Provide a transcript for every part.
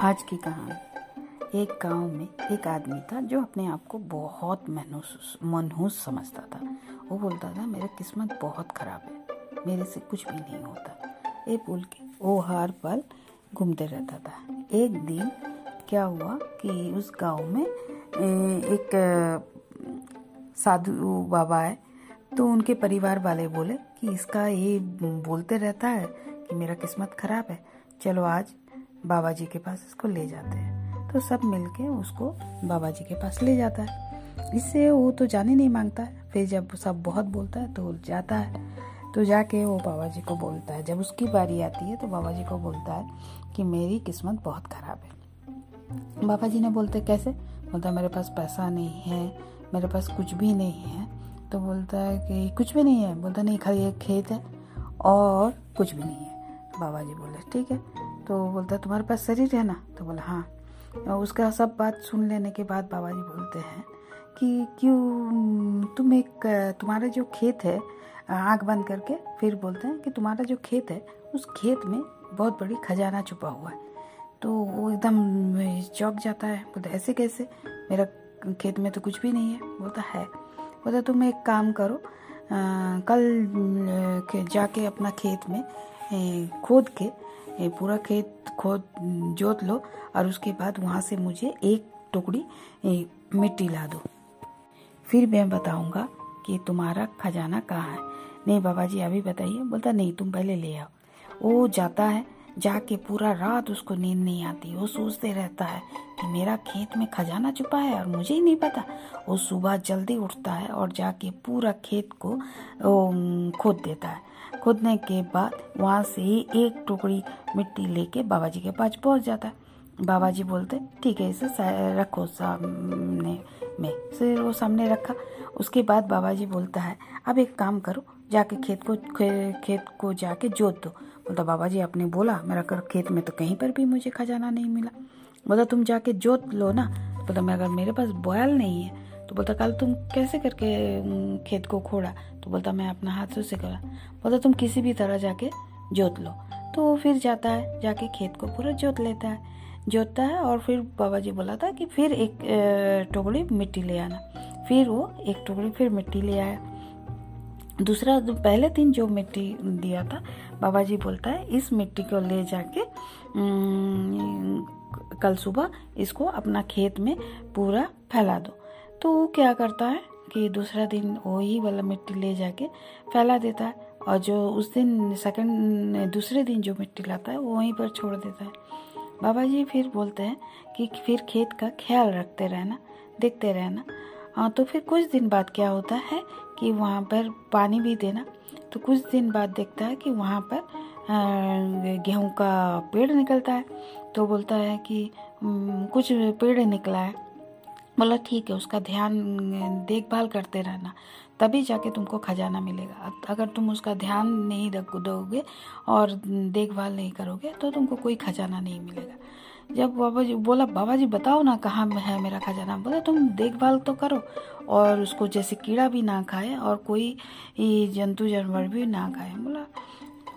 आज की कहानी। एक गाँव में एक आदमी था जो अपने आप को बहुत मनहूस मनहूस समझता था। वो बोलता था, मेरा किस्मत बहुत ख़राब है। मेरे से कुछ भी नहीं होता। ये बोल के वो हर पल घूमते रहता था। एक दिन क्या हुआ कि उस गाँव में एक साधु बाबा है तो उनके परिवार वाले बोले कि इसका ये बोलते रहता है कि मेरा किस्मत खराब है। चलो आज बाबा जी के पास इसको ले जाते हैं। तो सब मिलके उसको बाबा जी के पास ले जाता है। इससे वो तो जाने नहीं माँगता है। फिर जब सब बहुत बोलता है तो जाता है। तो जाके वो बाबा जी को बोलता है। जब उसकी बारी आती है तो बाबा जी को बोलता है कि मेरी किस्मत बहुत ख़राब है। बाबा जी ने बोलते, कैसे? बोलता मेरे पास पैसा नहीं है, मेरे पास कुछ भी नहीं है। तो बोलता है कि, कुछ भी नहीं है? बोलता नहीं, खाली एक खेत है और कुछ भी नहीं है। बाबा जी बोले, ठीक है। तो बोलता तुम्हारे पास शरीर है ना? तो बोला हाँ। उसका सब बात सुन लेने के बाद बाबा जी बोलते हैं कि क्यों तुम एक तुम्हारा जो खेत है आँख बंद करके फिर बोलते हैं कि तुम्हारा जो खेत है उस खेत में बहुत बड़ी खजाना छुपा हुआ है। तो वो एकदम चौक जाता है। बोलता ऐसे कैसे? मेरा खेत में तो कुछ भी नहीं है। बोलता है। बोलता तुम एक काम करो आ, कल जाके अपना खेत में खोद के पूरा खेत खोद, जोत लो और उसके बाद वहाँ से मुझे एक टुकड़ी मिट्टी ला दो। फिर मैं बताऊँगा कि तुम्हारा खजाना कहाँ है। नहीं बाबा जी अभी बताइए। बोलता, नहीं, तुम पहले ले आओ। वो जाता है, जाके पूरा रात उसको नींद नहीं आती। वो सोचते रहता है कि मेरा खेत में खजाना छुपा है और मुझे ही नहीं पता। वो सुबह जल्दी उठता है और जाके पूरा खेत को खोद देता है। खोदने के बाद वहाँ से ही एक टुकड़ी मिट्टी लेके बाबा जी के पास पहुँच जाता है। बाबा जी बोलते, ठीक है, इसे रखो सामने में। फिर वो सामने रखा। उसके बाद बाबा जी बोलता है, अब एक काम करो, जाके खेत को खेत को जाके जोत दो। बोलता बाबा जी आपने बोला, मेरा कर खेत में तो कहीं पर भी मुझे खजाना नहीं मिला। बोला तुम जाके जोत लो ना। बोलता, मैं अगर मेरे पास बोयल नहीं है तो बोलता, कल तुम कैसे करके खेत को खोड़ा? तो बोलता, मैं अपना हाथ से करा बोलता, तुम किसी भी तरह जाके जोत लो। तो वो फिर जाता है, जाके खेत को पूरा जोत लेता है। जोतता है और फिर बाबा जी बोला था कि फिर एक टुकड़ी मिट्टी ले आना। फिर वो एक टुकड़ी फिर मिट्टी ले आया। दूसरा पहले दिन जो मिट्टी दिया था, बाबा जी बोलता है, इस मिट्टी को ले जाके कल सुबह इसको अपना खेत में पूरा फैला दो। तो वो क्या करता है कि दूसरा दिन वही वाला मिट्टी ले जाके फैला देता है और जो उस दिन सेकंड दूसरे दिन जो मिट्टी लाता है, वो वहीं पर छोड़ देता है। बाबा जी फिर बोलते हैं कि फिर खेत का ख्याल रखते रहना, देखते रहना। हाँ तो फिर कुछ दिन बाद क्या होता है कि वहाँ पर पानी भी देना। तो कुछ दिन बाद देखता है कि वहाँ पर गेहूँ का पेड़ निकलता है। तो बोलता है कि कुछ पेड़ निकला है। बोला, ठीक है, उसका ध्यान, देखभाल करते रहना, तभी जाके तुमको खजाना मिलेगा। अगर तुम उसका ध्यान नहीं रख, दोगे और देखभाल नहीं करोगे तो तुमको कोई खजाना नहीं मिलेगा। जब बाबा जी बोला बाबा जी बताओ ना कहाँ है मेरा खजाना? बोला, तुम देखभाल तो करो और उसको जैसे कीड़ा भी ना खाए और कोई जंतु जानवर भी ना खाए। बोला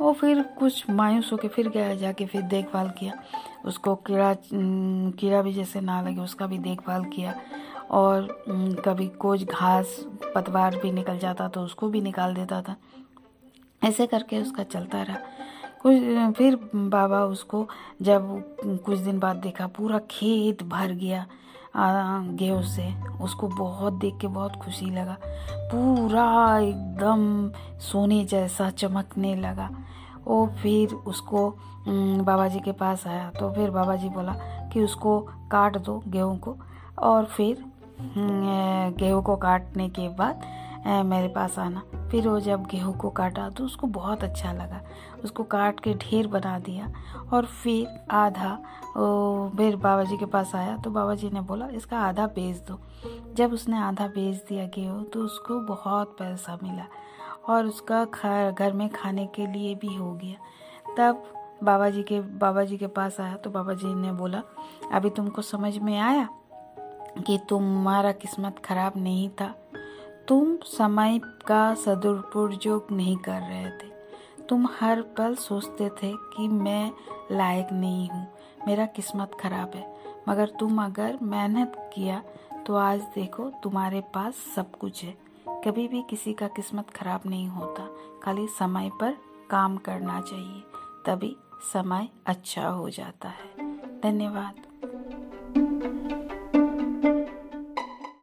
वो फिर कुछ मायूस होके फिर गया, जाके फिर देखभाल किया। उसको कीड़ा कीड़ा भी जैसे ना लगे, उसका भी देखभाल किया। और कभी कुछ घास, पतवार भी निकल जाता तो उसको भी निकाल देता था। ऐसे करके उसका चलता रहा। कुछ, फिर बाबा उसको जब कुछ दिन बाद देखा, पूरा खेत भर गया। गेहूँ से उसको बहुत देख के बहुत खुशी लगा। पूरा एकदम सोने जैसा चमकने लगा। वो फिर उसको बाबा जी के पास आया। तो फिर बाबा जी बोला कि उसको काट दो गेहूँ को। और फिर गेहूँ को काटने के बाद मेरे पास आना। फिर वो जब गेहूँ को काटा तो उसको बहुत अच्छा लगा। उसको काट के ढेर बना दिया। और फिर आधा फिर बाबा जी के पास आया तो बाबा जी ने बोला, इसका आधा बेच दो। जब उसने आधा बेच दिया गेहूँ तो उसको बहुत पैसा मिला और उसका घर में खाने के लिए भी हो गया। तब बाबा जी के बाबा जी के पास आया तो बाबा जी ने बोला, अभी तुमको समझ में आया कि तुम्हारा किस्मत खराब नहीं था? तुम समय का सदुपयोग नहीं कर रहे थे। तुम हर पल सोचते थे कि मैं लायक नहीं हूँ। मेरा किस्मत खराब है। मगर तुम अगर मेहनत किया तो आज देखो तुम्हारे पास सब कुछ है। कभी भी किसी का किस्मत खराब नहीं होता। खाली समय पर काम करना चाहिए, तभी समय अच्छा हो जाता है। धन्यवाद।